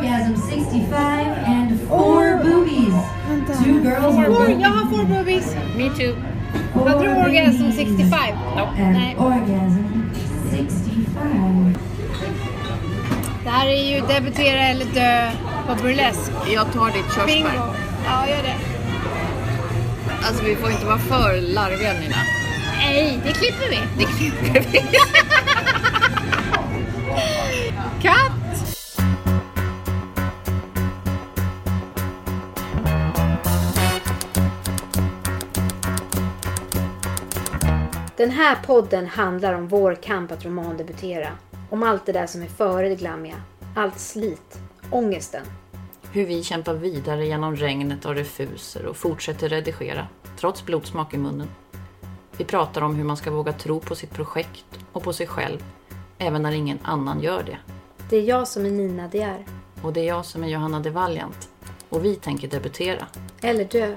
Orgasm 65 and four boobies. Two girls Four, born jag har four boobies. Me too. four Hade du orgasm babies 65? And Nej. orgasm 65. Det här är ju debutera eller dö på burlesk. Jag tar ditt Bingo. körsbär. Ja, gör det. Alltså vi får inte vara för larviga Nina. Nej, det klipper vi. Det klipper vi. Den här podden handlar om vår kamp att romandebutera. Om allt det där som är före det glammiga. Allt slit. Ångesten. Hur vi kämpar vidare genom regnet av refuser och fortsätter redigera, trots blodsmak i munnen. Vi pratar om hur man ska våga tro på sitt projekt och på sig själv, även när ingen annan gör det. Det är jag som är Nina De är. Och det är jag som är Johanna de Valiant. Och vi tänker debutera. Eller dö.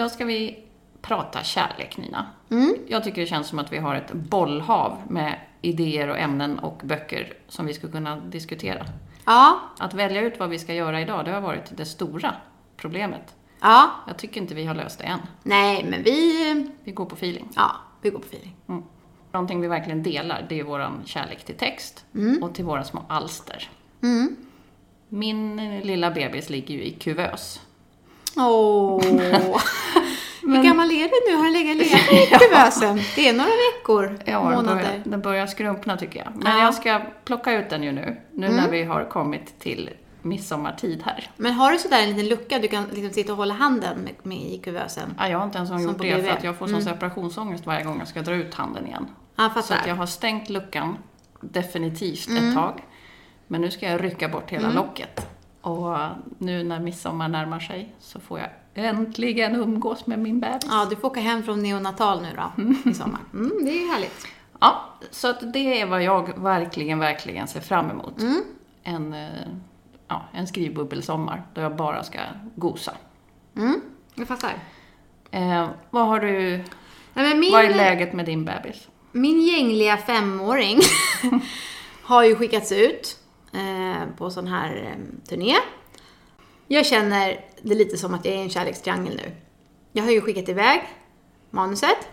Idag ska vi prata kärlek, Nina. Jag tycker det känns som att vi har ett bollhav med idéer och ämnen och böcker som vi skulle kunna diskutera. Ja. Att välja ut vad vi ska göra idag, det har varit det stora problemet. Ja. Jag tycker inte vi har löst det än. Nej, men vi... Vi går på feeling. Ja, vi går på feeling. Någonting vi verkligen delar, det är våran kärlek till text och till våra små alster. Min lilla bebis ligger ju i kuvös. Åh. Hur gammal är du nu? Har den legat legat i kuvösen? Det är några veckor, Ja, den månader. börjar, den börjar skrumpna tycker jag. Men Ja. jag ska plocka ut den ju nu, nu när vi har kommit till midsommartid här. Men har du sådär en liten lucka du kan liksom sitta och hålla handen med, med i kuvösen? Ja, jag har inte ens Som gjort det för BB. att jag får sån separationsångest varje gång jag ska dra ut handen igen. Ja, Så att jag har stängt luckan definitivt Mm. ett tag. Men nu ska jag rycka bort hela locket. Och nu när midsommar närmar sig så får jag äntligen umgås med min bebis. Ja, du får åka hem från neonatal nu då, i sommar. Mm, det är härligt. Ja, så att det är vad jag verkligen, verkligen ser fram emot. Mm. En, eh, ja, en skrivbubbelsommar där jag bara ska gosa. Mm, jag fattar. Eh, vad har du, Nej, min, vad är läget med din bebis? min gängliga femåring har ju skickats ut på sån här eh, turné. Jag känner det lite som att jag är i en kärlekstriangel nu. Jag har ju skickat iväg manuset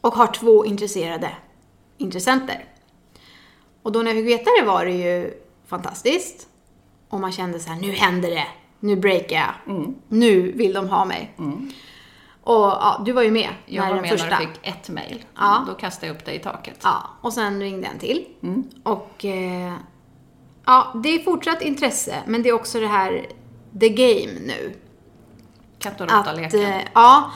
och har två intresserade intressenter. Och då när jag fick veta det var det ju fantastiskt. Och man kände så här, nu händer det. Nu breakar jag. Mm. Nu vill de ha mig. Och ja, du var ju med Jag när var med första. när du fick ett mejl. Ja. Då kastade jag upp dig i taket. Ja, och sen ringde en till. Mm. Och eh, ja, det är fortsatt intresse, men det är också det här the game nu. Katt och råtta-leken. eh, ja,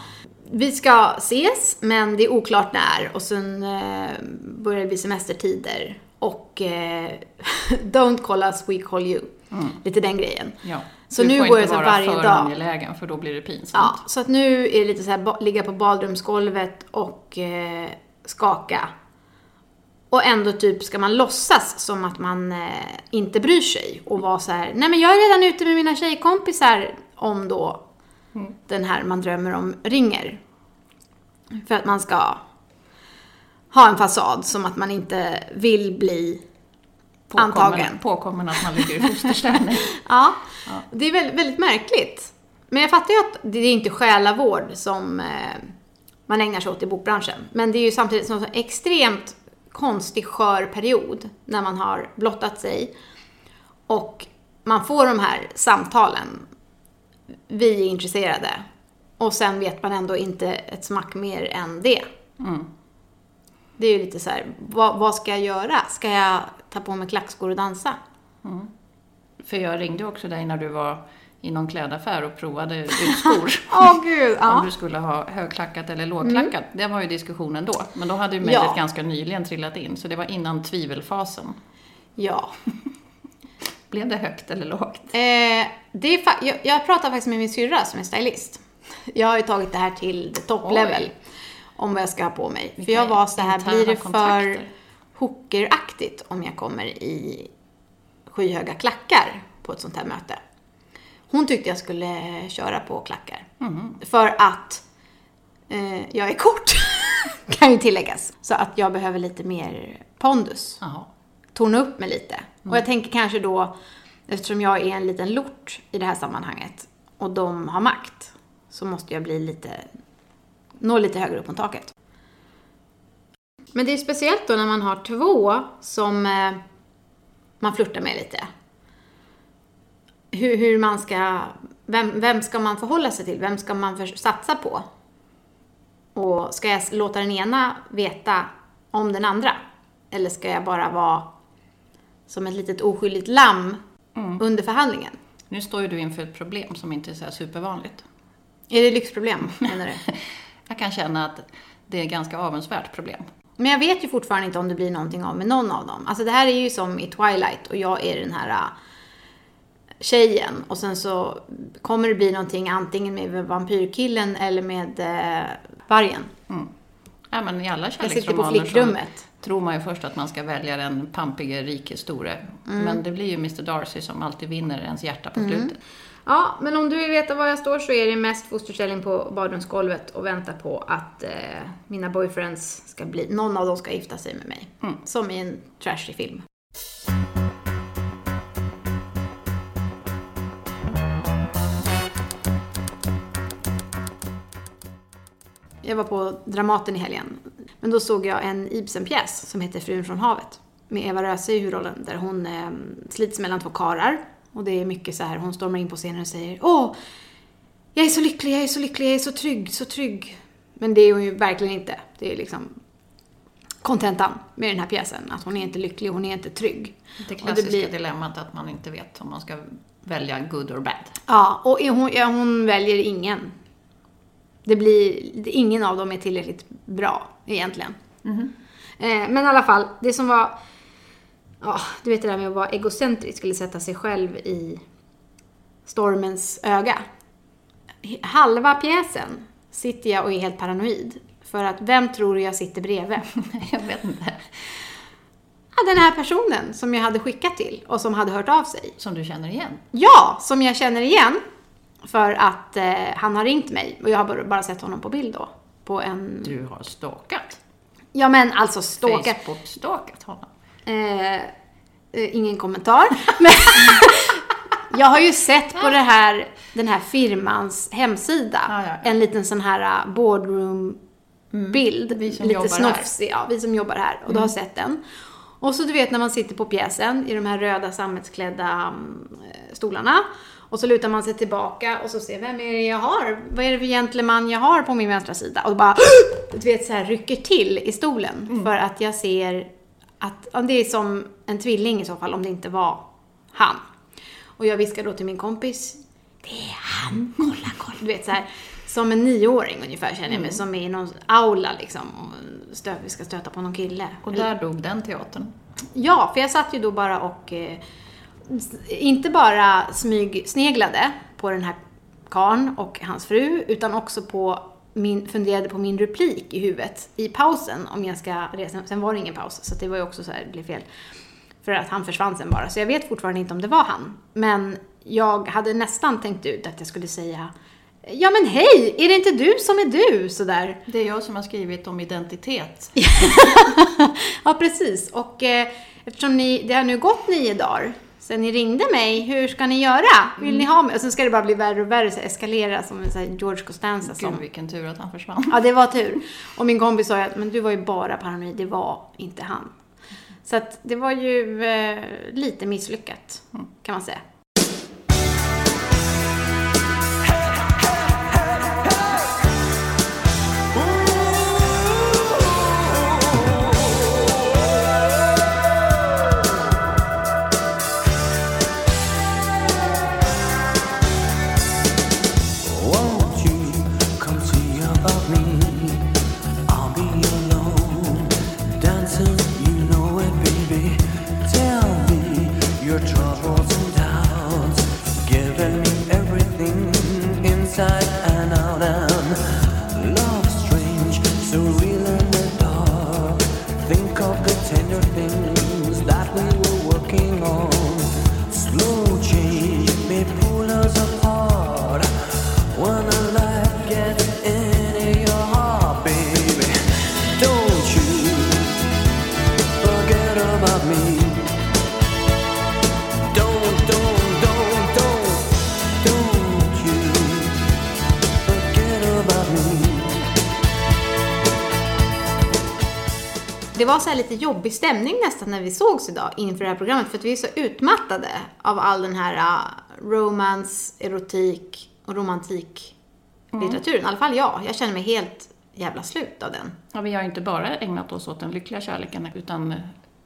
vi ska ses, men det är oklart när. Och sen eh, börjar det bli semestertider. Och eh, don't call us, we call you. Lite den grejen. ja. Så du nu får går inte jag så vara varje för dag. angelägen för då blir det pinsamt. Ja, så att nu är det lite så här, ligga på badrumsgolvet och eh, skaka. Och ändå typ ska man låtsas som att man eh, inte bryr sig och vara så här, nej men jag är redan ute med mina tjejkompisar om då den här man drömmer om ringer. För att man ska ha en fasad som att man inte vill bli Påkommen, antagen. påkommen att man ligger i fosterställning. Ja, det är väldigt, väldigt märkligt. Men jag fattar ju att det är inte själavård som eh, man ägnar sig åt i bokbranschen. Men det är ju samtidigt sån extremt konstig skör period när man har blottat sig och man får de här samtalen. Vi är intresserade. Och sen vet man ändå inte ett smack mer än det. Det är ju lite så här, vad, vad ska jag göra? Ska jag ta på mig klackskor och dansa? För jag ringde också dig när du var i någon klädaffär och provade ut skor. Åh gud, Om ja. du skulle ha högklackat eller lågklackat. Det var ju diskussionen då. Men då hade ju mejlet Ja. ganska nyligen trillat in, så det var innan tvivelfasen. Ja. Blev det högt eller lågt? Eh, det är jag, jag pratade faktiskt med min syrra som är stylist. Jag har ju tagit det här till the top Oj. level. Om vad jag ska ha på mig. För Vilka jag var så här, blir det för kontakter. hookeraktigt om jag kommer i skyhöga klackar på ett sånt här möte? Hon tyckte jag skulle köra på klackar. För att eh, jag är kort, kan ju tilläggas. Så att jag behöver lite mer pondus Jaha. tona upp mig lite. Och jag tänker kanske då, eftersom jag är en liten lort i det här sammanhanget och de har makt, så måste jag bli lite, nå lite högre upp på taket. Men det är speciellt då när man har två som eh, man flörtar med lite. Hur, hur man ska, vem, vem ska man förhålla sig till? Vem ska man för, satsa på? Och ska jag låta den ena veta om den andra? Eller ska jag bara vara som ett litet oskyldigt lamm under förhandlingen? Nu står ju du inför ett problem som inte är så supervanligt. Är det lyxproblem, menar du? Jag kan känna att det är ett ganska avundsvärt problem. Men jag vet ju fortfarande inte om det blir någonting av med någon av dem. Alltså det här är ju som i Twilight och jag är den här tjejen och sen så kommer det bli någonting antingen med vampyrkillen eller med äh, vargen. Ja, men I alla Jag sitter på kärleksromaner flickrummet. tror man ju först att man ska välja den pampige, rike, store. Mm. Men det blir ju Mr Darcy som alltid vinner ens hjärta på slutet. Ja, men om du vill veta var jag står så är det mest fosterställning på badrumsgolvet och vänta på att eh, mina boyfriends ska bli, någon av dem ska gifta sig med mig. Som i en trashig film. Jag var på Dramaten i helgen. Men då såg jag en Ibsen-pjäs som heter Frun från havet. Med Eva Röse i huvudrollen där hon eh, slits mellan två karar. Och det är mycket så här, hon stormar in på scenen och säger Åh, jag är så lycklig, jag är så lycklig, jag är så trygg, så trygg. Men det är hon ju verkligen inte. Det är liksom kontentan med den här pjäsen. Att hon är inte lycklig, hon är inte trygg. Det klassiska blir- dilemmat att man inte vet om man ska välja good or bad. Ja, och hon, ja, hon väljer ingen. Det blir, ingen av dem är tillräckligt bra egentligen. Eh, men i alla fall, det som var, ja, du vet det där med att vara egocentrisk eller sätta sig själv i stormens öga. Halva pjäsen sitter jag och är helt paranoid. För att vem tror du jag sitter bredvid? Jag vet inte. Ja, den här personen som jag hade skickat till och som hade hört av sig. Som du känner igen. Ja, som jag känner igen. För att eh, han har ringt mig och jag har bara, sett honom på bild då. På en... Du har stalkat. Ja men alltså stalkat. Facebook-stalkat honom. Eh, eh, ingen kommentar. Men jag har ju sett på det här, den här firmans hemsida Ja, ja, ja. en liten sån här uh, boardroom-bild. Vi som lite snofsig, ja, vi som jobbar här. Och du har sett den. Och så du vet när man sitter på pjäsen i de här röda sammetsklädda mm, eh, stolarna. Och så lutar man sig tillbaka och så ser vem är det jag har? Vad är det för gentleman jag har på min vänstra sida? Och bara, du vet så här rycker till i stolen. För att jag ser att, ja, det är som en tvilling i så fall om det inte var han. Och jag viskar då till min kompis, det är han, kolla, kolla. Du vet så här, som en nioåring ungefär känner jag mig, som är i någon aula liksom. Stö, vi ska stöta på någon kille. Och där dog den teatern. Ja, för jag satt ju då bara och eh, inte bara smygsneglade på den här karn och hans fru, utan också på min, funderade på min replik i huvudet i pausen om jag ska resa. Sen var det ingen paus, så det var ju också så här, det blev fel. För att han försvann sen bara, så jag vet fortfarande inte om det var han. Men jag hade nästan tänkt ut att jag skulle säga Ja men hej, är det inte du som är du? Sådär. Det är jag som har skrivit om identitet. Ja, precis. Och eh, eftersom ni, det har nu gått nio dagar sen ni ringde mig, hur ska ni göra? Vill ni ha mig? Och sen ska det bara bli värre och värre, så eskalera som en George Costanza. Som, Gud vilken tur att han försvann. ja, det var tur. Och min kompis sa ju att men du var ju bara paranoid, det var inte han. Så att det var ju eh, lite misslyckat, kan man säga. Jobbig stämning nästan när vi sågs idag inför det här programmet för att vi är så utmattade av all den här uh, romance, erotik och romantik litteraturen. I alla fall jag. Jag känner mig helt jävla slut av den. Ja, vi har inte bara ägnat oss åt den lyckliga kärleken, utan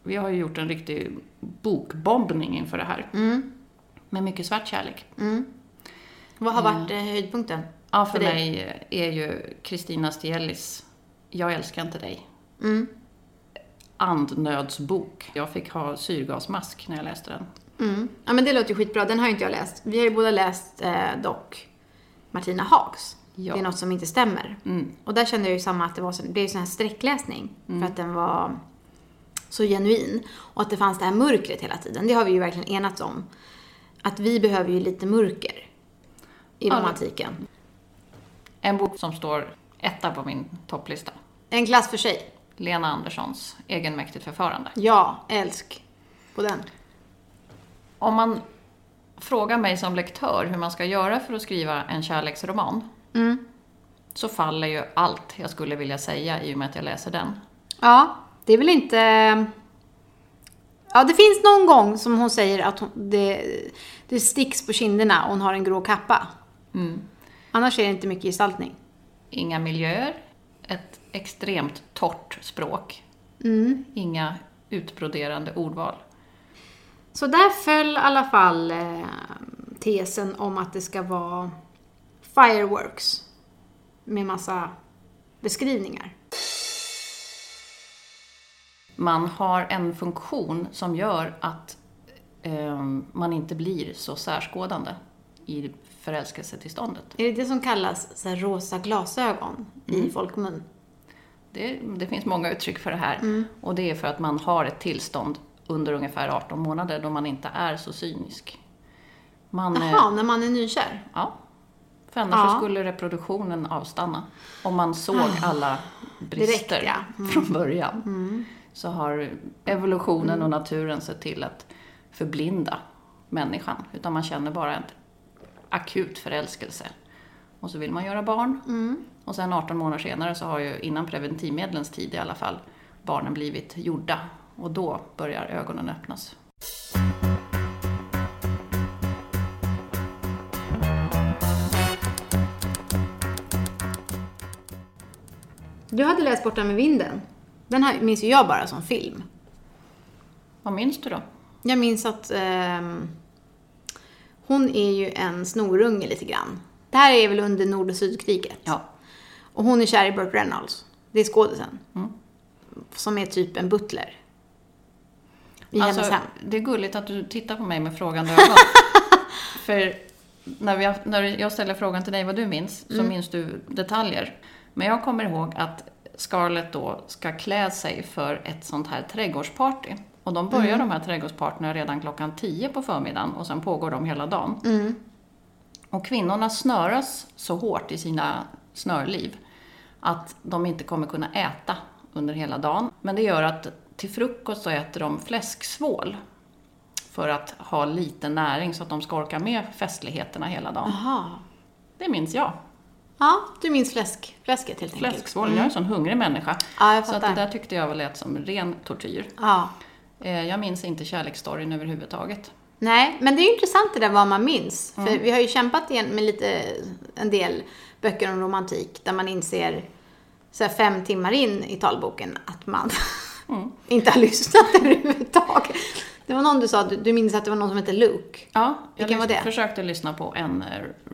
vi har ju gjort en riktig bokbombning inför det här. Med mycket svart kärlek. Vad har varit eh, höjdpunkten? Ja, för, För mig är ju Kristina Stielis Jag älskar inte dig. Andnödsbok. Jag fick ha syrgasmask när jag läste den. Mm. Ja men det låter ju skitbra. Den har ju inte jag läst. Vi har ju båda läst eh, dock Martina Hags. Ja. Det är något som inte stämmer. Och där kände jag ju samma att det var så, det ju sån här sträckläsning. För att den var så genuin. Och att det fanns det här mörkret hela tiden. Det har vi ju verkligen enats om. Att vi behöver ju lite mörker i Ja. romantiken. En bok som står etta på min topplista. En klass för sig. Lena Anderssons Egenmäktigt förfarande. Ja, älsk på den. Om man frågar mig som lektör hur man ska göra för att skriva en kärleksroman, så faller ju allt jag skulle vilja säga i och med att jag läser den. Ja, det är väl inte... Ja, det finns någon gång som hon säger att hon, det, det sticks på kinderna och hon har en grå kappa. Annars är det inte mycket gestaltning. Inga miljöer, extremt torrt språk, inga utbroderande ordval. Så där föll i alla fall eh, tesen om att det ska vara fireworks med massa beskrivningar. Man har en funktion som gör att eh, man inte blir så särskådande i förälskelsetillståndet. Är det det som kallas så rosa glasögon i folkmun? Det, det finns många uttryck för det här. Och det är för att man har ett tillstånd under ungefär 18 månader då man inte är så cynisk. Man, eh, Jaha, när man är nykär? Ja. För annars Ja. skulle reproduktionen avstanna. Om man såg alla brister Direkt, ja. från början. Så har evolutionen och naturen sett till att förblinda människan. Utan man känner bara en akut förälskelse. Och så vill man göra barn. Och sen 18 månader senare så har ju, innan preventivmedlens tid i alla fall, barnen blivit gjorda. Och då börjar ögonen öppnas. Du hade läst Borta med vinden. Den här minns ju jag bara som film. Vad minns du då? Jag minns att ehm, hon är ju en snorunge lite grann. Det här är väl under nord och sydkriget. Ja. Och hon är kär i Burt Reynolds. Det är skådisen. Som är typ en butler. I hennes Alltså, hem. det är gulligt att du tittar på mig med frågande ögon. För när, vi, när jag ställer frågan till dig vad du minns, så minns du detaljer. Men jag kommer ihåg att Scarlett då ska klä sig för ett sånt här trädgårdsparty. Och de börjar de här trädgårdspartyna redan klockan 10 på förmiddagen och sen pågår de hela dagen. Och kvinnorna snöras så hårt i sina snörliv att de inte kommer kunna äta under hela dagen. Men det gör att till frukost så äter de fläsksvål för att ha lite näring så att de ska orka med festligheterna hela dagen. Jaha. Det minns jag. Ja, du minns fläsk, fläsket helt enkelt. Fläsksvål, jag är en sån hungrig människa. Ja, jag så att det där tyckte jag väl lät som ren tortyr. Ja. Eh, Jag minns inte kärleksstoryn överhuvudtaget. Nej, men det är intressant det där vad man minns. För vi har ju kämpat igen med lite, en del böcker om romantik där man inser så fem timmar in i talboken att man inte har lyssnat överhuvudtaget. Det var någon du sa, du, du minns att det var någon som hette Luke. Ja, jag Vilken var det? försökte lyssna på en eh,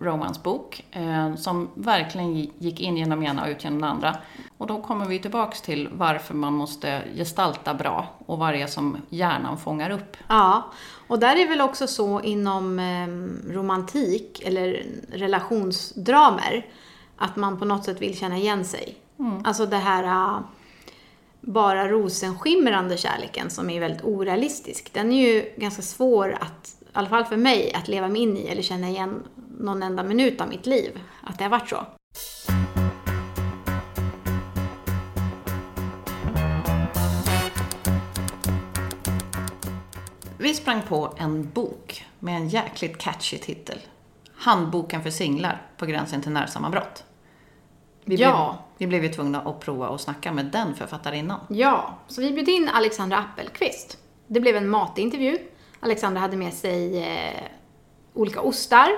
romansbok eh, som verkligen gi- gick in genom ena och ut genom den andra. Och då kommer vi tillbaks till varför man måste gestalta bra och vad det är som hjärnan fångar upp. Ja, och där är väl också så inom eh, romantik eller relationsdramer att man på något sätt vill känna igen sig. Alltså det här eh, bara rosenskimrande kärleken som är väldigt orealistisk. Den är ju ganska svår att, i alla fall för mig, att leva mig in i eller känna igen någon enda minut av mitt liv. Att det har varit så. Vi sprang på en bok med en jäkligt catchy titel. Handboken för singlar på gränsen till närsammanbrott. Vi Ja. Vi blev ju tvungna att prova och snacka med den författarinnan. Ja, så vi bjöd in Alexandra Appelqvist. Det blev en matintervju. Alexandra hade med sig eh, olika ostar.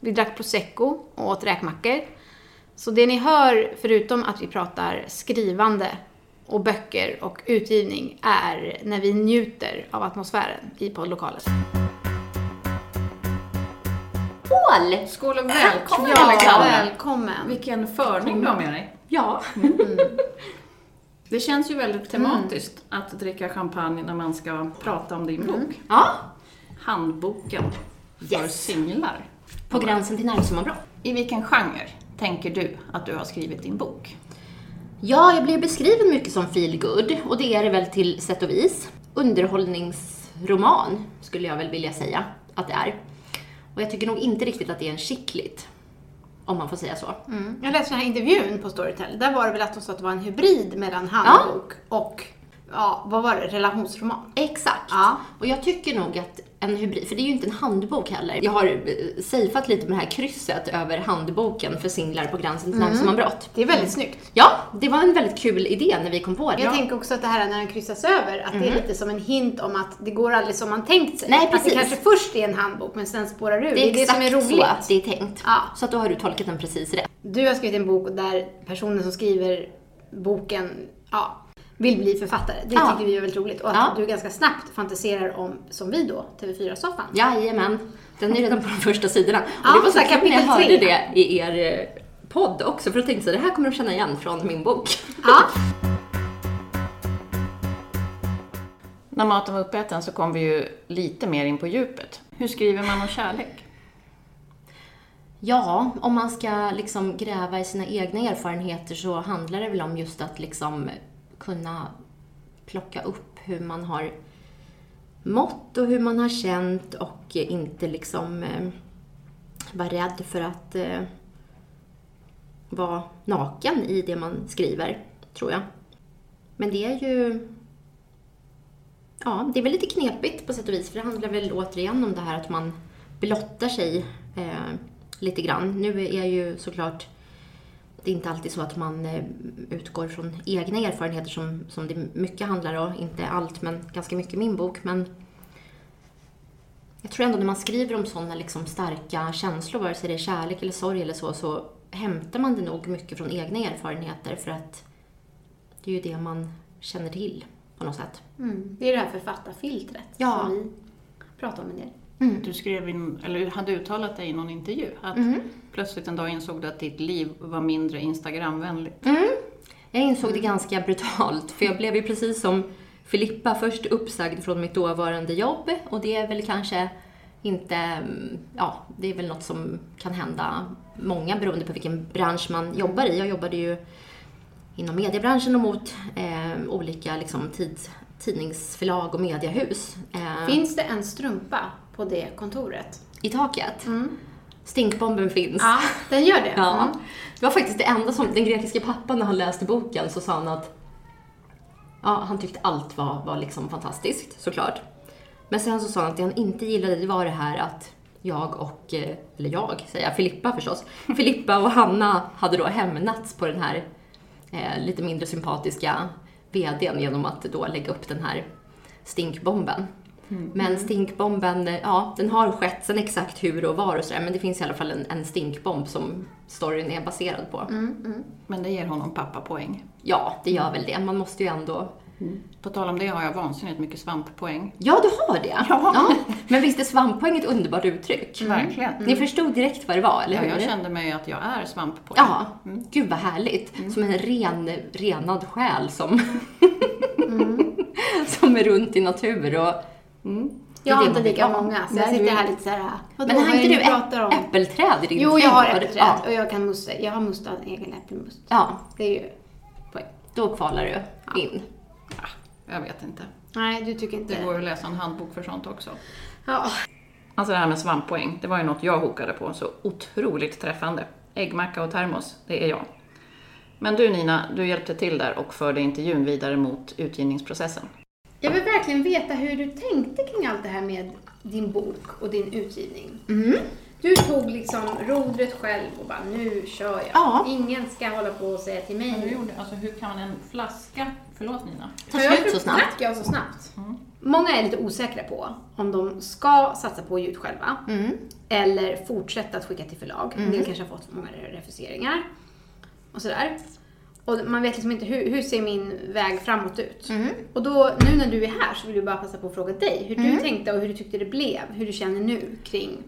Vi drack prosecco och åt räkmackor. Så det ni hör, förutom att vi pratar skrivande och böcker och utgivning, är när vi njuter av atmosfären i poddlokalen. Skål! Skål och välkommen Ja, Alexandra! välkommen! Vilken förning du har med dig. Ja. Det känns ju väldigt tematiskt att dricka champagne när man ska prata om din bok. ja. Handboken för Yes. singlar. På gränsen till närsammanbrott. I vilken genre tänker du att du har skrivit din bok? Ja, jag blev beskriven mycket som feel good och det är det väl till sätt och vis. Underhållningsroman skulle jag väl vilja säga att det är. Och jag tycker nog inte riktigt att det är en chicklit. Om man får säga så. Mm. Jag läste den här intervjun på Storytel. Där var det väl att de sa att det var en hybrid mellan handbok och, ja, vad var det, relationsroman. Exakt. Ja. Och jag tycker nog att en hybrid, för det är ju inte en handbok heller. Jag har eh, safeat lite med det här krysset över handboken för singlar på gränsen till närsammanbrott. Det är väldigt snyggt. Ja, det var en väldigt kul idé när vi kom på det. Jag tänker också att det här när den kryssas över, att det är lite som en hint om att det går aldrig som man tänkt sig. Nej, Att det precis. kanske först är en handbok men sen spårar ur. Det är, det, exakt som är roligt. så det är tänkt. Ja. Så att då har du tolkat den precis rätt. Du har skrivit en bok där personen som skriver boken, ja, vill bli författare. Det Ja. tycker vi är väldigt roligt. Och att Ja. du ganska snabbt fantiserar om, som vi då, TV4-soffan. Jajamän. Den är redan på de första sidorna. Och Ja, det var så kul när jag kapitel hörde tre. det i er eh, podd också, för då tänkte jag det här kommer de känna igen från min bok. Ja. När maten var uppäten så kom vi ju lite mer in på djupet. Hur skriver man om kärlek? Ja, om man ska liksom gräva i sina egna erfarenheter så handlar det väl om just att liksom kunna plocka upp hur man har mått och hur man har känt och inte liksom eh, vara rädd för att eh, vara naken i det man skriver, tror jag. Men det är ju... Ja, det är väl lite knepigt på sätt och vis, för det handlar väl återigen om det här att man blottar sig eh, lite grann. Nu är ju såklart det är inte alltid så att man eh, utgår från egna erfarenheter som, som det mycket handlar om. Inte allt, men ganska mycket i min bok. Men jag tror ändå när man skriver om sådana liksom starka känslor, vare sig det är kärlek eller sorg eller så, så hämtar man det nog mycket från egna erfarenheter för att det är ju det man känner till på något sätt. Mm. Det är det här författarfiltret Ja. som vi pratar om en del. Du skrev in, eller hade uttalat dig i någon intervju att plötsligt en dag insåg du att ditt liv var mindre Instagramvänligt. Jag insåg det ganska brutalt, för jag blev ju precis som Filippa först uppsagd från mitt dåvarande jobb och det är väl kanske inte, mm, ja, det är väl något som kan hända många beroende på vilken bransch man jobbar i. Jag jobbade ju inom mediebranschen och mot eh, olika liksom, tids, tidningsförlag och mediehus. Eh, Finns det en strumpa på det kontoret? i taket. Stinkbomben finns. Ja, den gör det. Ja. Mm. Det var faktiskt det enda som, den grekiska pappan när han läste boken så sa han att ja, han tyckte allt var, var liksom fantastiskt såklart. Men sen så sa han att det han inte gillade det var det här att jag och, eh, eller jag säger jag, Filippa förstås, Filippa och Hanna hade då hämnats på den här eh, lite mindre sympatiska VDn genom att då lägga upp den här stinkbomben. Men stinkbomben, eh, ja, den har skett. Sen exakt hur och var och sådär, men det finns i alla fall en, en stinkbomb som storyn är baserad på. Men det ger honom pappa poäng. Ja, det gör väl det. Man måste ju ändå På tal om det har jag vansinnigt mycket svamppoäng. Ja, du har det. Ja. Men visst är svamppoäng ett underbart uttryck? Verkligen. Ni förstod direkt vad det var, eller Ja, hur? jag kände mig att jag är svamppoäng. Ja, gud vad härligt. Som en ren, renad själ som, som är runt i natur och... Jag har inte lika många, så jag sitter här lite så här. vadå, Men har inte du pratar om? äpp- äppelträd i din Jo, jag har äppelträd Ja. och jag kan musta. Jag har mustat en egen äppelmust. ja, Det är ju poäng. då kvalar du in. Jag vet inte. Nej, du tycker inte Det går att läsa en handbok för sånt också. Ja. Alltså det här med svamppoäng, det var ju något jag hokade på, så otroligt träffande. Äggmacka och termos, det är jag. Men du Nina, du hjälpte till där och förde intervjun vidare mot utgivningsprocessen. Jag vill verkligen veta hur du tänkte kring allt det här med din bok och din utgivning. Mm. Du tog liksom rodret själv och bara, nu kör jag. Ja. Ingen ska hålla på och säga till mig. Alltså hur kan en flaska, förlåt Nina, Ta slut så snabbt. Jag så snabbt? Många är lite osäkra på om de ska satsa på ljud själva Mm. eller fortsätta att skicka till förlag. En del kanske har fått många refuseringar och sådär. Och man vet liksom inte hur, hur ser min väg framåt ut. Mm. Och då, nu när du är här så vill jag bara passa på att fråga dig hur du tänkte och hur du tyckte det blev. Hur du känner nu kring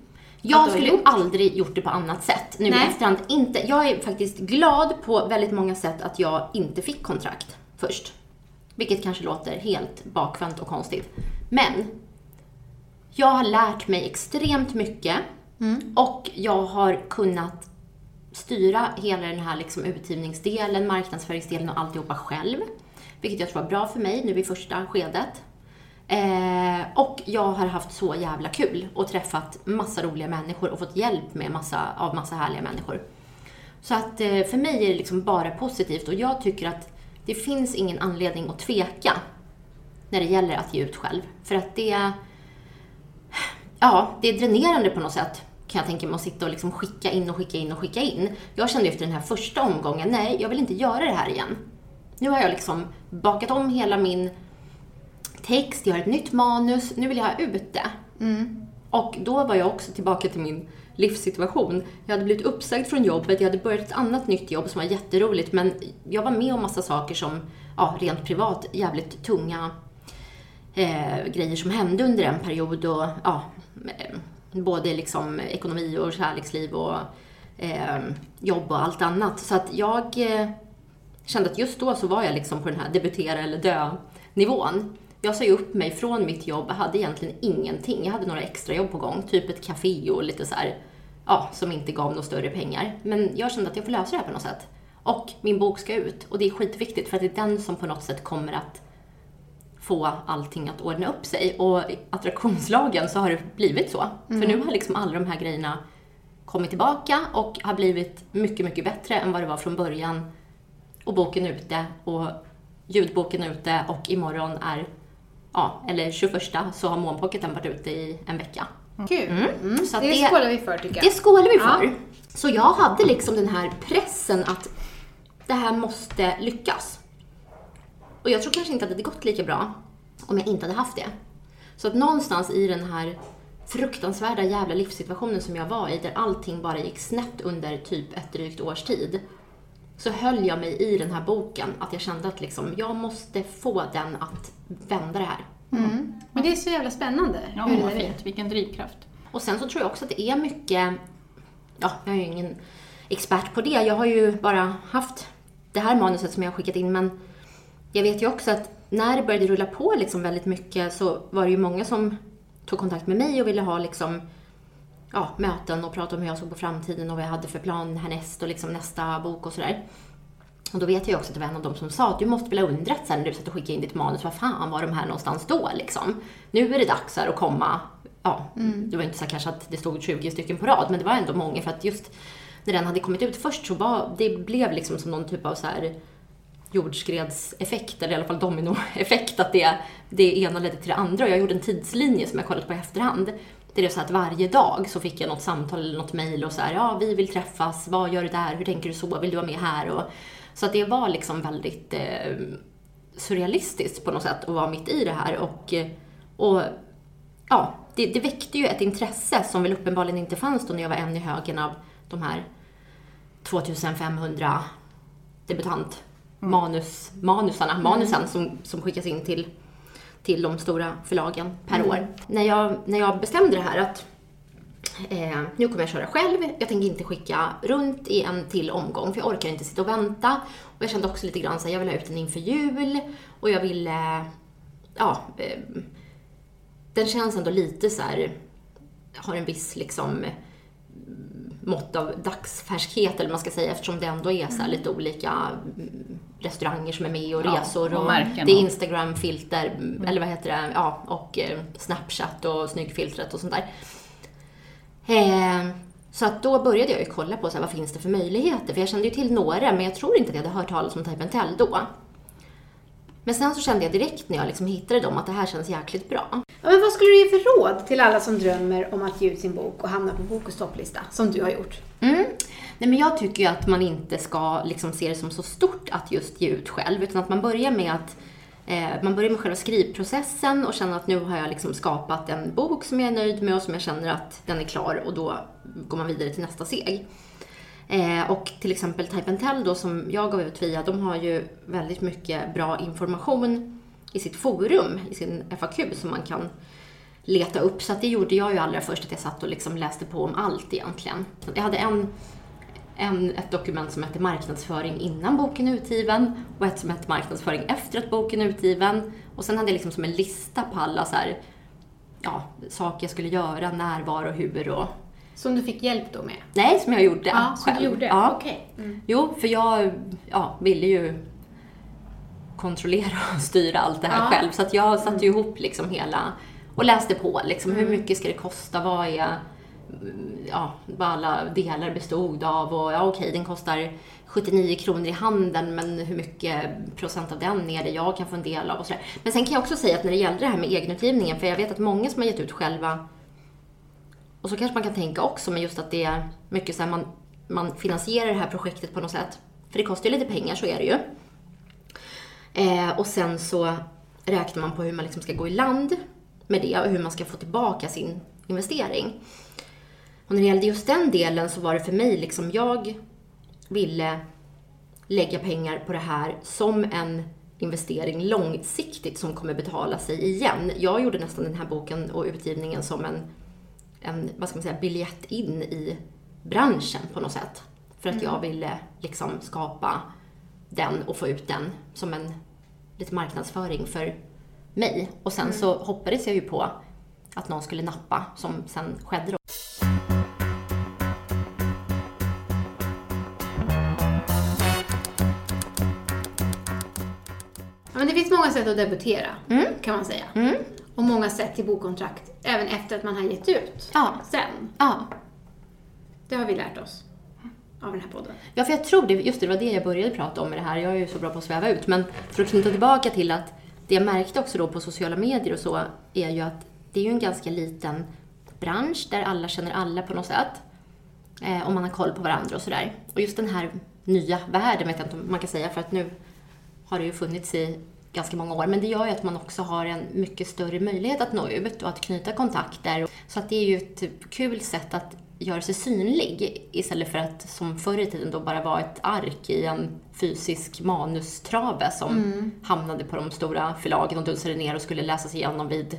Jag skulle gjort. aldrig gjort det på annat sätt nu Nej. efterhand. Inte. Jag är faktiskt glad på väldigt många sätt att jag inte fick kontrakt först. Vilket kanske låter helt bakvänt och konstigt. Men jag har lärt mig extremt mycket och jag har kunnat styra hela den här liksom utgivningsdelen, marknadsföringsdelen och alltihopa själv. Vilket jag tror var bra för mig nu i första skedet. Eh, och jag har haft så jävla kul och träffat massa roliga människor och fått hjälp med massa, av massa härliga människor. Så att eh, för mig är det liksom bara positivt och jag tycker att det finns ingen anledning att tveka när det gäller att ge ut själv. För att det, ja, det är dränerande på något sätt kan jag tänka mig att sitta och liksom skicka in och skicka in och skicka in. Jag kände efter den här första omgången, nej, jag vill inte göra det här igen. Nu har jag liksom bakat om hela min text, jag har ett nytt manus, nu vill jag ha ut det. Och då var jag också tillbaka till min livssituation. Jag hade blivit uppsagd från jobbet, jag hade börjat ett annat nytt jobb som var jätteroligt, men jag var med om massa saker som, ja, rent privat, jävligt tunga eh, grejer som hände under en period och, ja, eh, både liksom ekonomi och kärleksliv och eh, jobb och allt annat. Så att jag eh, kände att just då så var jag liksom på den här debutera eller dö nivån. Jag sa ju upp mig från mitt jobb, jag hade egentligen ingenting. Jag hade några extra jobb på gång, typ ett café och lite så här, ja, som inte gav några större pengar. Men jag kände att jag får lösa det här på något sätt. Och min bok ska ut och det är skitviktigt för att det är den som på något sätt kommer att få allting att ordna upp sig. Och i attraktionslagen så har det blivit så. För nu har liksom alla de här grejerna kommit tillbaka och har blivit mycket, mycket bättre än vad det var från början. Och boken är ute och ljudboken är ute och imorgon är, ja, eller 21 så har månpocketen varit ute i en vecka. Kul. Mm. Så att det, det- skålar vi för tycker jag. Det skålar vi Ja. för. Så jag hade liksom den här pressen att det här måste lyckas. Och jag tror kanske inte att det hade gått lika bra om jag inte hade haft det. Så att någonstans i den här fruktansvärda jävla livssituationen som jag var i, där allting bara gick snett under typ ett drygt års tid, så höll jag mig i den här boken, att jag kände att liksom, jag måste få den att vända det här. Men det är så jävla spännande. Ja, hur vad fint. Vilken drivkraft. Och sen så tror jag också att det är mycket, ja, jag är ju ingen expert på det. Jag har ju bara haft det här manuset som jag har skickat in, men jag vet ju också att när det började rulla på liksom väldigt mycket så var det ju många som tog kontakt med mig och ville ha liksom, ja, möten och prata om hur jag såg på framtiden och vad jag hade för plan härnäst och liksom nästa bok och sådär. Och då vet jag också att det var en av dem som sa att du måste väl ha undrat sen när du satt och skickade in ditt manus, vad fan var de här någonstans då liksom? Nu är det dags här att komma. Ja, det var inte så kanske att det stod 20 stycken på rad, men det var ändå många för att just när den hade kommit ut först så var det blev liksom som någon typ av så här jordskredseffekt, eller i alla fall dominoeffekt, att det, det ena ledde till det andra. Och jag gjorde en tidslinje som jag kollat på i efterhand. Där det är så att varje dag så fick jag något samtal eller något mejl och så här, ja, vi vill träffas, vad gör du där, hur tänker du så, vill du vara med här? Och, så att det var liksom väldigt eh, surrealistiskt på något sätt att vara mitt i det här. Och, eh, och ja, det, det väckte ju ett intresse som väl uppenbarligen inte fanns då när jag var en i högen av de här 2500 manus, manusarna, manusen som, som skickas in till, till de stora förlagen per år. När jag, när jag bestämde det här att Eh, nu kommer jag köra själv. Jag tänker inte skicka runt i en till omgång för jag orkar inte sitta och vänta. Och jag kände också lite grann så här, jag vill ha ut den inför jul och jag vill, eh, ja, eh, den känns ändå lite så här, har en viss liksom mått av dagsfärskhet eller vad man ska säga eftersom det ändå är så här lite olika mm, restauranger som är med och Ja, resor och och, märken det är och- Instagram-filter, Mm. eller vad heter det, ja, och eh, Snapchat och snyggfiltret och sånt där. Eh, så att då började jag ju kolla på så här, vad finns det för möjligheter, för jag kände ju till några, men jag tror inte att jag hade hört talas om Type Tell då. Men sen så kände jag direkt när jag liksom hittade dem att det här känns jäkligt bra. Ja, men vad skulle du ge för råd till alla som drömmer om att ge ut sin bok och hamna på Bokus topplista, som du har gjort? Mm. Nej, men jag tycker ju att man inte ska liksom se det som så stort att just ge ut själv, utan att man börjar med att eh, man börjar med själva skrivprocessen och känner att nu har jag liksom skapat en bok som jag är nöjd med och som jag känner att den är klar och då går man vidare till nästa steg. Eh, och till exempel Type Tell då som jag gav ut via, de har ju väldigt mycket bra information i sitt forum, i sin FAQ som man kan leta upp. Så att det gjorde jag ju allra först, att jag satt och liksom läste på om allt egentligen. Så Jag hade en, en, ett dokument som hette marknadsföring innan boken är utgiven och ett som hette marknadsföring efter att boken är utgiven. Och sen hade jag liksom som en lista på alla så här, ja, saker jag skulle göra, när, var och hur och... Som du fick hjälp då med? Nej, som jag gjorde Ja, som du själv. gjorde? Ja. Okej. Mm. Jo, för jag ja, ville ju kontrollera och styra allt det här Ja. själv. Så att jag satte ju ihop liksom hela och läste på liksom hur mycket ska det kosta, vad är mm, ja, vad alla delar bestod av och ja okej den kostar 79 kronor i handeln men hur mycket procent av den är det jag kan få en del av och sådär. Men sen kan jag också säga att när det gällde det här med egenutgivningen, för jag vet att många som har gett ut själva och så kanske man kan tänka också, men just att det är mycket så här, man, man finansierar det här projektet på något sätt. För det kostar ju lite pengar, så är det ju. Eh, och sen så räknar man på hur man liksom ska gå i land med det och hur man ska få tillbaka sin investering. Och när det gällde just den delen så var det för mig liksom, jag ville lägga pengar på det här som en investering långsiktigt som kommer betala sig igen. Jag gjorde nästan den här boken och utgivningen som en en, vad ska man säga, biljett in i branschen på något sätt. För att jag ville liksom skapa den och få ut den som en lite marknadsföring för mig. Och sen så hoppades jag ju på att någon skulle nappa, som sen skedde då. Ja, men det finns många sätt att debutera, Mm. kan man säga. Och många sätt till bokkontrakt, även efter att man har gett ut. Ja. Sen. Ja. Det har vi lärt oss av den här podden. Ja, för jag tror det, just det, det var det jag började prata om med det här. Jag är ju så bra på att sväva ut. Men för att knyta tillbaka till att det jag märkte också då på sociala medier och så är ju att det är ju en ganska liten bransch där alla känner alla på något sätt. Eh, och man har koll på varandra och sådär. Och just den här nya världen vet jag inte om man kan säga för att nu har det ju funnits i ganska många år. Men det gör ju att man också har en mycket större möjlighet att nå ut och att knyta kontakter. Så att det är ju ett kul sätt att göra sig synlig istället för att som förr i tiden då bara vara ett ark i en fysisk manustrave som hamnade på de stora förlagen och dunsade ner och skulle läsas igenom vid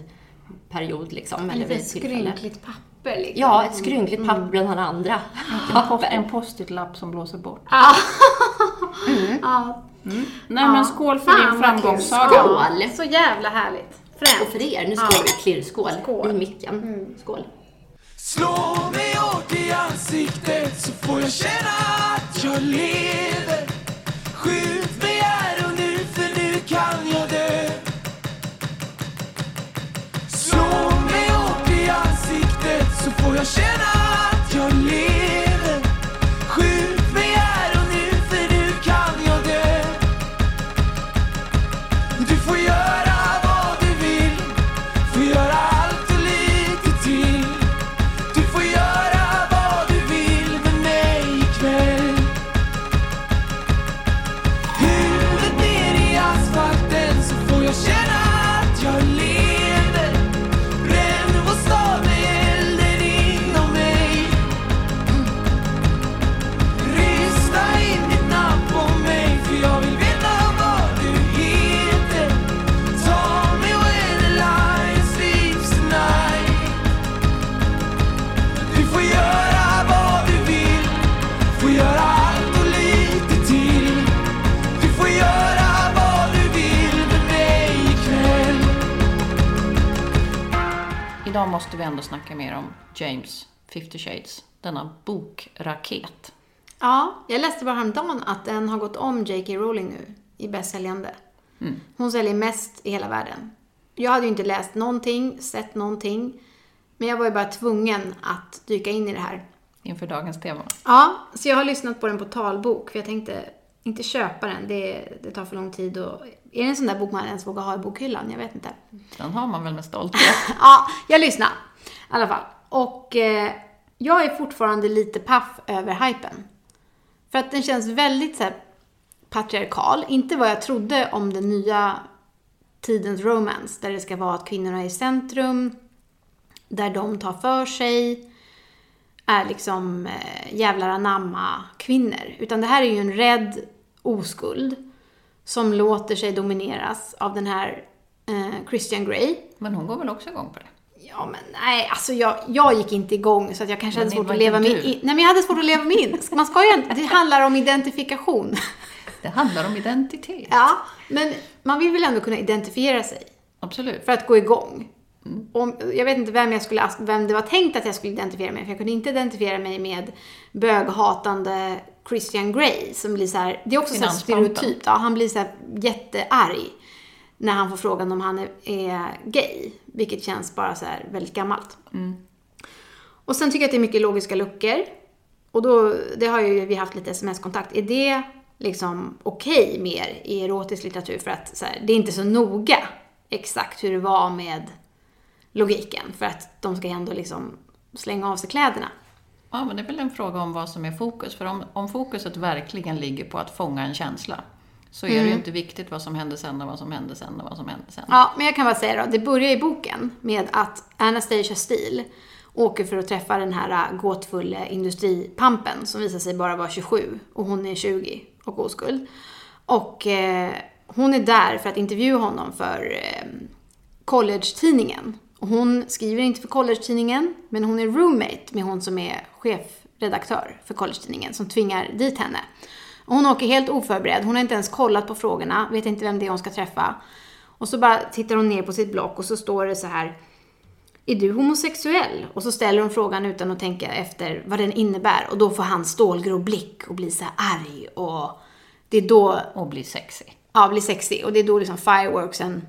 period liksom. Eller vid skrynkligt papper liksom. Ja, ett skrynkligt papper bland alla andra En, post, papper. en post-it-lapp som blåser bort. Ja. Nej men skål för Fan, din kul. framgångssaga. Skål! Så jävla härligt. Fränt. Och för er, nu skål vi klirrskål Skål. i micken. Skål. Slå mig hårt i ansiktet så får jag känna att jag lever Skjut mig här och nu för nu kan jag dö Slå mig hårt i ansiktet så får jag känna att jag lever Denna bokraket. Ja, jag läste bara häromdagen att den har gått om J.K. Rowling nu i bästsäljande. Hon säljer mest i hela världen. Jag hade ju inte läst någonting, sett någonting. Men jag var ju bara tvungen att dyka in i det här. Inför dagens tema. Ja, så jag har lyssnat på den på talbok. För jag tänkte inte köpa den, det, det tar för lång tid. Och, är det en sån där bok man ens vågar ha i bokhyllan? Jag vet inte. Den har man väl med stolthet. Ja, jag lyssnar. I alla fall. Och eh, jag är fortfarande lite paff över hypen. För att den känns väldigt så här, patriarkal. Inte vad jag trodde om den nya tidens romance. Där det ska vara att kvinnorna är i centrum. Där de tar för sig. Är liksom eh, jävlar anamma kvinnor. Utan det här är ju en rädd oskuld. Som låter sig domineras av den här eh, Christian Grey. Men hon går väl också igång på det? Ja men nej, alltså jag, jag gick inte igång så att jag kanske Men hade svårt att leva mig in. Nej men jag hade svårt att leva mig in. Man ska ju inte, det handlar om identifikation. Det handlar om identitet. Ja, men man vill väl ändå kunna identifiera sig Absolut. för att gå igång. Om, jag vet inte vem, jag skulle, vem det var tänkt att jag skulle identifiera mig med, för jag kunde inte identifiera mig med böghatande Christian Grey som blir så här, det är också så stereotypt. Ja, han blir så här jättearg när han får frågan om han är, är gay, vilket känns bara så här väldigt gammalt. Och sen tycker jag att det är mycket logiska luckor. Och då, det har ju vi haft lite sms-kontakt. Är det liksom okej mer i erotisk litteratur? För att så här, det är inte så noga exakt hur det var med logiken. För att de ska ändå liksom slänga av sig kläderna. Ja, men det är väl en fråga om vad som är fokus. För om, om fokuset verkligen ligger på att fånga en känsla så är det ju inte viktigt vad som hände sen och vad som hände sen och vad som hände sen. Ja, men jag kan bara säga då, det börjar i boken med att Anastasia Steele åker för att träffa den här äh, gåtfulla industripampen som visar sig bara vara 27 och hon är 20 och oskuld. Och eh, hon är där för att intervjua honom för eh, college-tidningen. Och hon skriver inte för college-tidningen, men hon är roommate med hon som är chefredaktör för college-tidningen som tvingar dit henne. Och hon åker helt oförberedd, hon har inte ens kollat på frågorna, vet inte vem det är hon ska träffa. Och så bara tittar hon ner på sitt block och så står det så här är du homosexuell? Och så ställer hon frågan utan att tänka efter vad den innebär. Och då får han stålgrå blick och blir så här arg. Och det är då, Och bli sexy. ja, blir sexig. Och det är då liksom fireworksen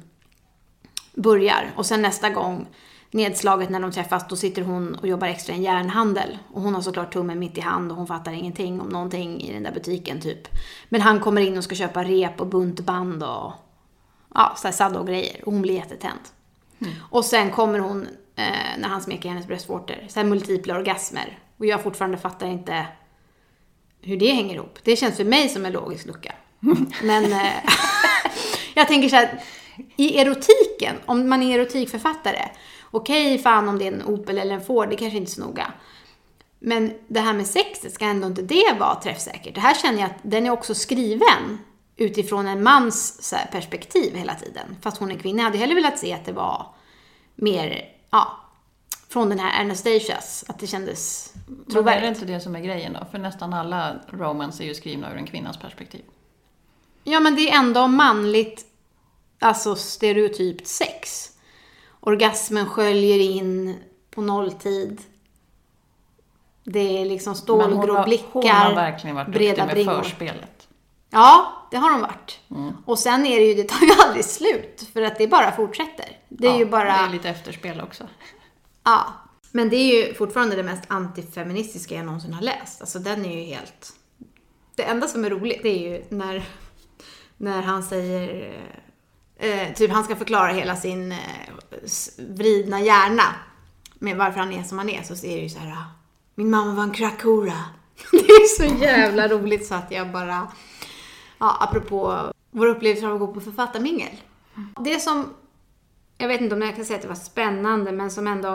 börjar. Och sen nästa gång, nedslaget när de träffas, då sitter hon och jobbar extra i en järnhandel. Och hon har såklart tummen mitt i hand och hon fattar ingenting om någonting i den där butiken typ. Men han kommer in och ska köpa rep och buntband och ja, så här sadda och grejer. Och hon blir jättetänd. Och sen kommer hon, eh, när han smeker hennes bröstvårtor, så här multipla orgasmer. Och jag fortfarande fattar inte hur det hänger ihop. Det känns för mig som en logisk lucka. Men eh, jag tänker så här, i erotiken, om man är erotikförfattare, okej fan om det är en Opel eller en Ford, det kanske inte är så noga. Men det här med sexet, ska ändå inte det vara träffsäkert? Det här känner jag att den är också skriven utifrån en mans perspektiv hela tiden. Fast hon är kvinna. Jag hade hellre velat se att det var mer, ja, från den här Anastasias, att det kändes Men är det trovärdigt. inte det som är grejen då? För nästan alla romance är ju skrivna ur en kvinnas perspektiv. Ja, men det är ändå manligt, alltså stereotypt sex. Orgasmen sköljer in på nolltid. Det är liksom hon, stålgrå blickar, hon har verkligen varit duktig med bringor. förspelet. Ja, det har de varit. Mm. Och sen är det ju, det tar ju aldrig slut. För att det bara fortsätter. Det är Ja, ju bara... Det är lite efterspel också. Ja. Men det är ju fortfarande det mest antifeministiska jag någonsin har läst. Alltså den är ju helt... Det enda som är roligt det är ju när, när han säger... Eh, typ han ska förklara hela sin eh, vridna hjärna. Med varför han är som han är. Så är det ju så här. "Ah, Min mamma var en krackhora. Det är så jävla roligt så att jag bara... Ja, apropå vår upplevelse av att gå på författarmingel. Det som jag vet inte om jag kan säga att det var spännande, men som ändå...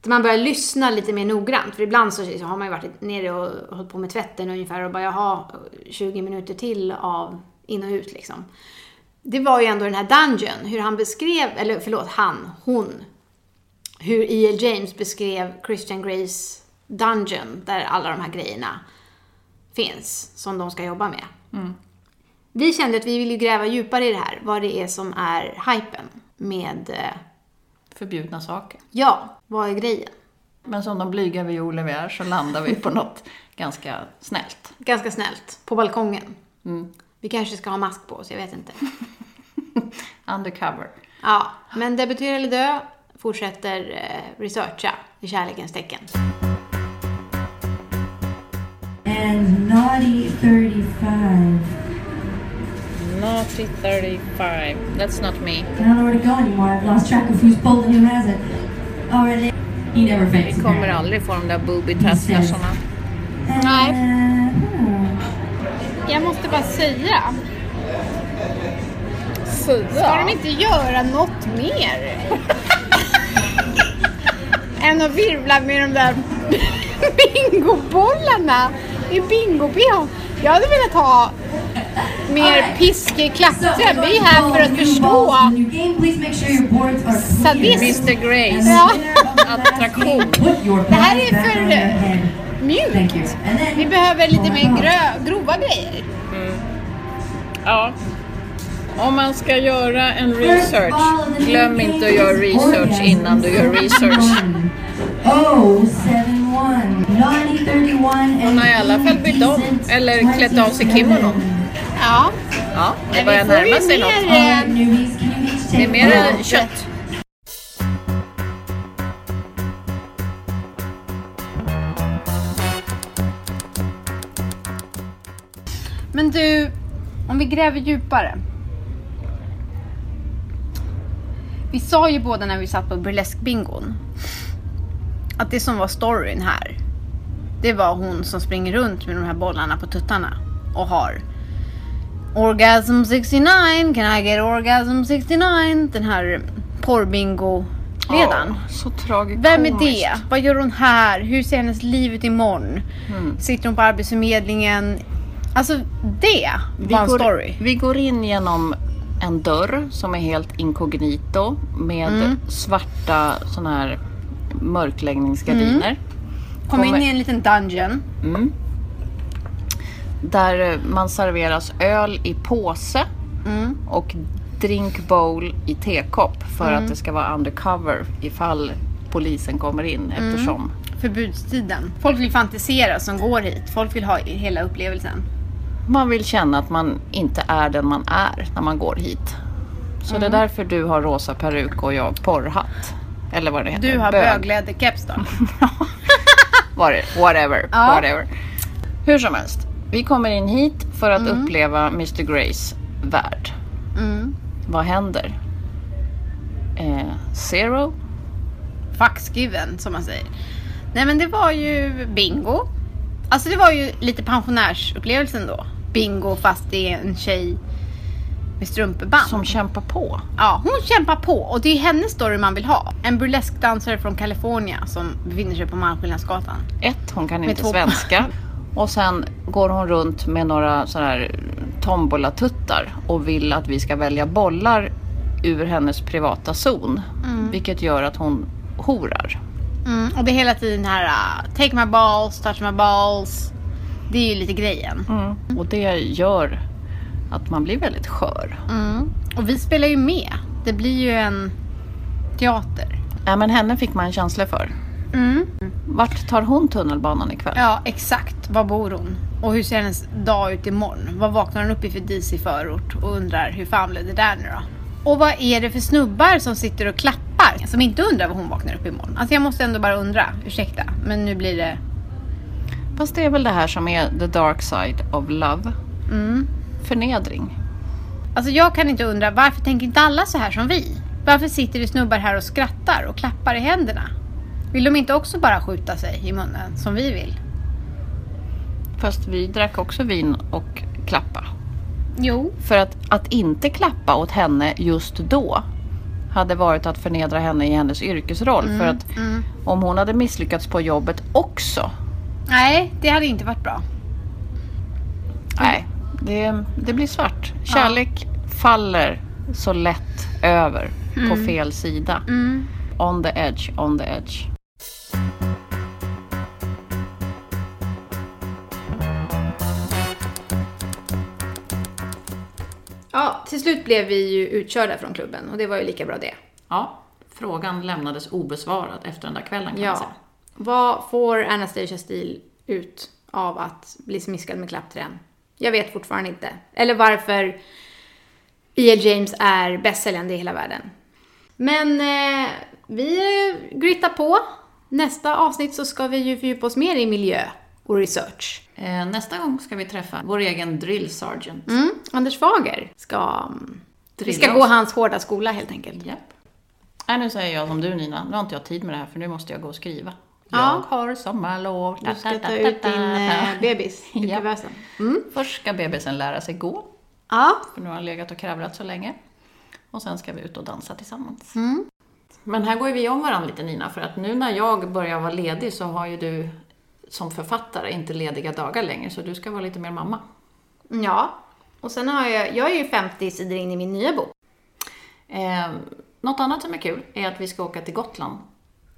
Att man börjar lyssna lite mer noggrant. För ibland så, så har man ju varit nere och hållit på med tvätten ungefär och bara, jaha, 20 minuter till av in och ut liksom. Det var ju ändå den här Dungeon, hur han beskrev, eller förlåt, han, hon. Hur E.L. James beskrev Christian Greys Dungeon, där alla de här grejerna finns, som de ska jobba med. Vi kände att vi ville gräva djupare i det här, vad det är som är hypen med eh, förbjudna saker. Ja, vad är grejen? Men som de blyga violer vi är så landar vi på något ganska snällt. Ganska snällt. På balkongen. Mm. Vi kanske ska ha mask på oss, jag vet inte. Undercover. Ja, men debutera eller dö fortsätter eh, researcha i kärlekens tecken. And Naughty 35. Naughty 35. That's not me. I don't know where to go anymore. I've lost track of who's pulled and who hasn't. Already. He never fakes. Vi kommer aldrig få de där booby testnersorna. Nej. Uh, Jag måste bara säga. Ska de inte göra något mer? Än att virvla med de där bingobollarna i bingo Jag hade velat ha mer pisk i klacken. Vi är här för att förstå sadism. Mr Grace. Ja. Attraktion. Det här är för mjukt. Vi behöver lite mer grö, grova grejer. Ja. Om man ska göra en research, glöm inte att göra research innan du gör research. Oh, 71. Naughty 31 Hon har i alla fall bytt om, eller klätt av sig kimonon. Ja. Ja, det börjar närma sig något. eh, each Det är mer one? kött. Du, om vi gräver djupare. Vi sa ju båda när vi satt på burleskbingon att det som var storyn här, det var hon som springer runt med de här bollarna på tuttarna och har Orgasm 69, can I get orgasm 69? Den här porrbingo-ledaren. Ja, så tragikomiskt. Vem är det? Vad gör hon här? Hur ser hennes liv ut imorgon? Mm. Sitter hon på Arbetsförmedlingen? Alltså det Vi var en går, story. vi går in genom en dörr som är helt inkognito med Mm. svarta såna här mörkläggningsgardiner. Kom in i en liten dungeon. Mm. Där eh, man serveras öl i påse Mm. och drink bowl i tekopp för att det ska vara undercover ifall polisen kommer in Mm. eftersom Förbudstiden. Folk vill fantisera som går hit. Folk vill ha hela upplevelsen. Man vill känna att man inte är den man är när man går hit. Så det är därför du har rosa peruk och jag porrhatt. Eller vad det heter. Du har Bög. bögläderkeps då. Whatever. Ja. Whatever. Hur som helst. Vi kommer in hit för att Mm. uppleva Mr Grace värld. Vad händer? Eh, zero? Fucks given som man säger. Nej men det var ju bingo. Alltså det var ju lite pensionärsupplevelsen då. Bingo fast det är en tjej med strumpeband. Som kämpar på. Ja, hon kämpar på och det är hennes story man vill ha. En burleskdansare från California som befinner sig på Malmskillnadsgatan. Ett, hon kan Med inte två- svenska. Och sen går hon runt med några sådana här tombolatuttar och vill att vi ska välja bollar ur hennes privata zon. Vilket gör att hon horar. Mm, och det är hela tiden här uh, take my balls, touch my balls. Det är ju lite grejen. Och det gör att man blir väldigt skör. Mm. Och vi spelar ju med. Det blir ju en teater. Ja, men henne fick man en känsla för. Mm. Vart tar hon tunnelbanan ikväll? Ja, exakt. Var bor hon? Och hur ser hennes dag ut imorgon? Vad vaknar hon upp i för disig förort? Och undrar hur fan blev det där nu då? Och vad är det för snubbar som sitter och klappar? Som inte undrar vad hon vaknar upp imorgon. Alltså jag måste ändå bara undra. Ursäkta, men nu blir det... Fast det är väl det här som är the dark side of love. Mm. Förnedring. Alltså jag kan inte undra, varför tänker inte alla så här som vi? Varför sitter det snubbar här och skrattar och klappar i händerna? Vill de inte också bara skjuta sig i munnen som vi vill? Fast vi drack också vin och klappa. Jo. För att, att inte klappa åt henne just då hade varit att förnedra henne i hennes yrkesroll. För att om hon hade misslyckats på jobbet också. Nej, det hade inte varit bra. Nej, det, det blir svart. Kärlek faller så lätt över på fel sida. On the edge, on the edge. Ja, till slut blev vi ju utkörda från klubben och det var ju lika bra det. Ja, Frågan lämnades obesvarad efter den där kvällen kan man Ja. säga. Vad får Anastasia Steele ut av att bli smiskad med klappträn? Jag vet fortfarande inte. Eller varför E.L. James är bästsäljande i hela världen. Men eh, vi grittar på. Nästa avsnitt så ska vi ju fördjupa oss mer i miljö och research. Eh, nästa gång ska vi träffa vår egen drill sergeant. Mm. Anders Fager ska... mm, Vi Drilla ska gå oss. hans hårda skola helt enkelt. Japp. Nej, nu säger jag som du Nina. Nu har inte jag tid med det här för nu måste jag gå och skriva. Ja. Jag har sommarlov. Du ska ta ut din eh, bebis i Ja. kuvösen. Först ska bebisen lära sig gå, Ja. för nu har han legat och kravlat så länge. Och sen ska vi ut och dansa tillsammans. Mm. Men här går ju vi om varandra lite Nina, för att nu när jag börjar vara ledig så har ju du som författare inte lediga dagar längre, så du ska vara lite mer mamma. Ja. Och sen har jag, jag är ju 50 sidor in i min nya bok. Eh, något annat som är kul är att vi ska åka till Gotland.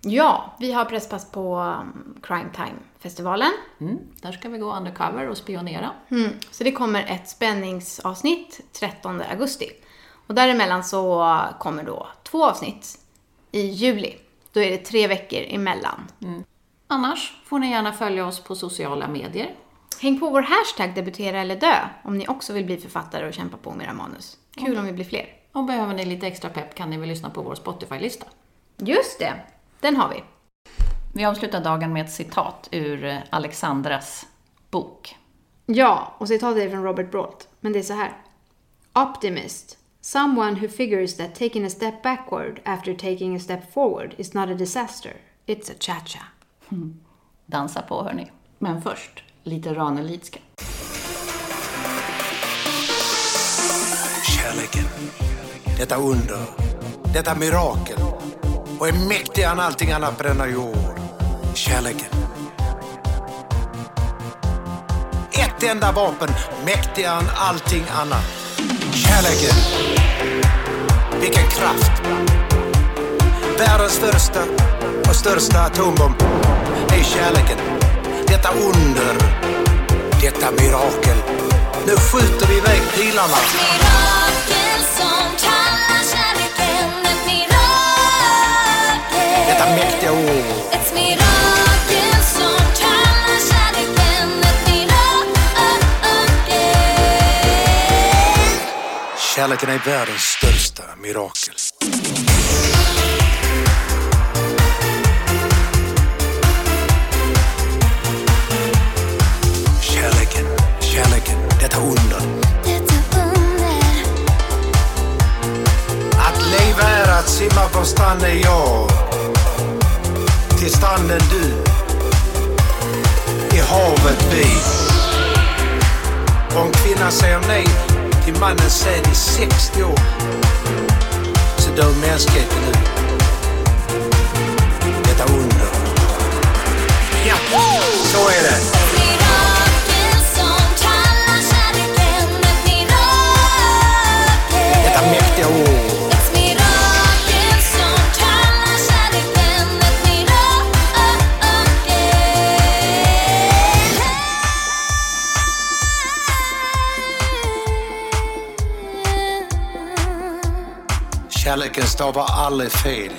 Ja, vi har presspass på um, Crime Time-festivalen. Mm, där ska vi gå undercover och spionera. Mm. Så det kommer ett spänningsavsnitt 13 augusti. Och däremellan så kommer då två avsnitt i juli. Då är det tre veckor emellan. Annars får ni gärna följa oss på sociala medier. Häng på vår hashtag debutera eller dö om ni också vill bli författare och kämpa på med era manus. Kul om vi blir fler. Och behöver ni lite extra pepp kan ni väl lyssna på vår Spotify-lista. Just det, den har vi. Vi avslutar dagen med ett citat ur eh, Alexandras bok. Ja, och citatet är från Robert Brault. Men det är så här. Optimist. Someone who figures that taking a step backward after taking a step forward is not a disaster. It's a cha-cha. Dansa på hörni. Men först, lite Ranelidska. Kärleken. Detta under. Detta mirakel. Och är mäktigare än allting annat på denna jord. Kärleken. Ett enda vapen mäktigare än allting annat. Kärleken. Vilken kraft. Världens största och största atombomb är kärleken. Detta under. Detta mirakel. Nu skjuter vi iväg pilarna. Detta mäktiga ord. Ett mirakel som kallar kärleken ett mirakel. Kärleken är världens största mirakel. Kärleken, kärleken, detta under. Detta under. Att leva är att simma på stranden jag. Till stranden du. I havet vi. Om kvinnan säger nej till mannens säd i 60 år så dör mänskligheten ut. Detta under. Ja, så är det. Kärleken stavar aldrig fel.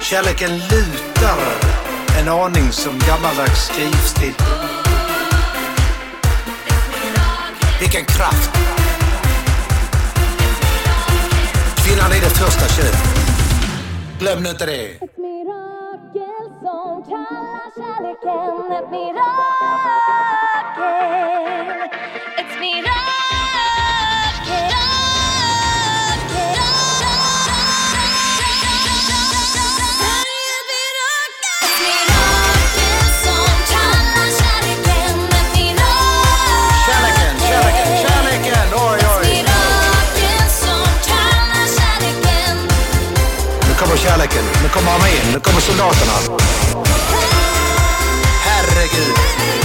Kärleken lutar en aning som gammaldags skrivstil. Vilken kraft! Kvinnan är det första könet. Glöm nu inte det. Ett mirakel som kallar kärleken ett mirakel. Kommer armén, nu kommer soldaterna. Herregud!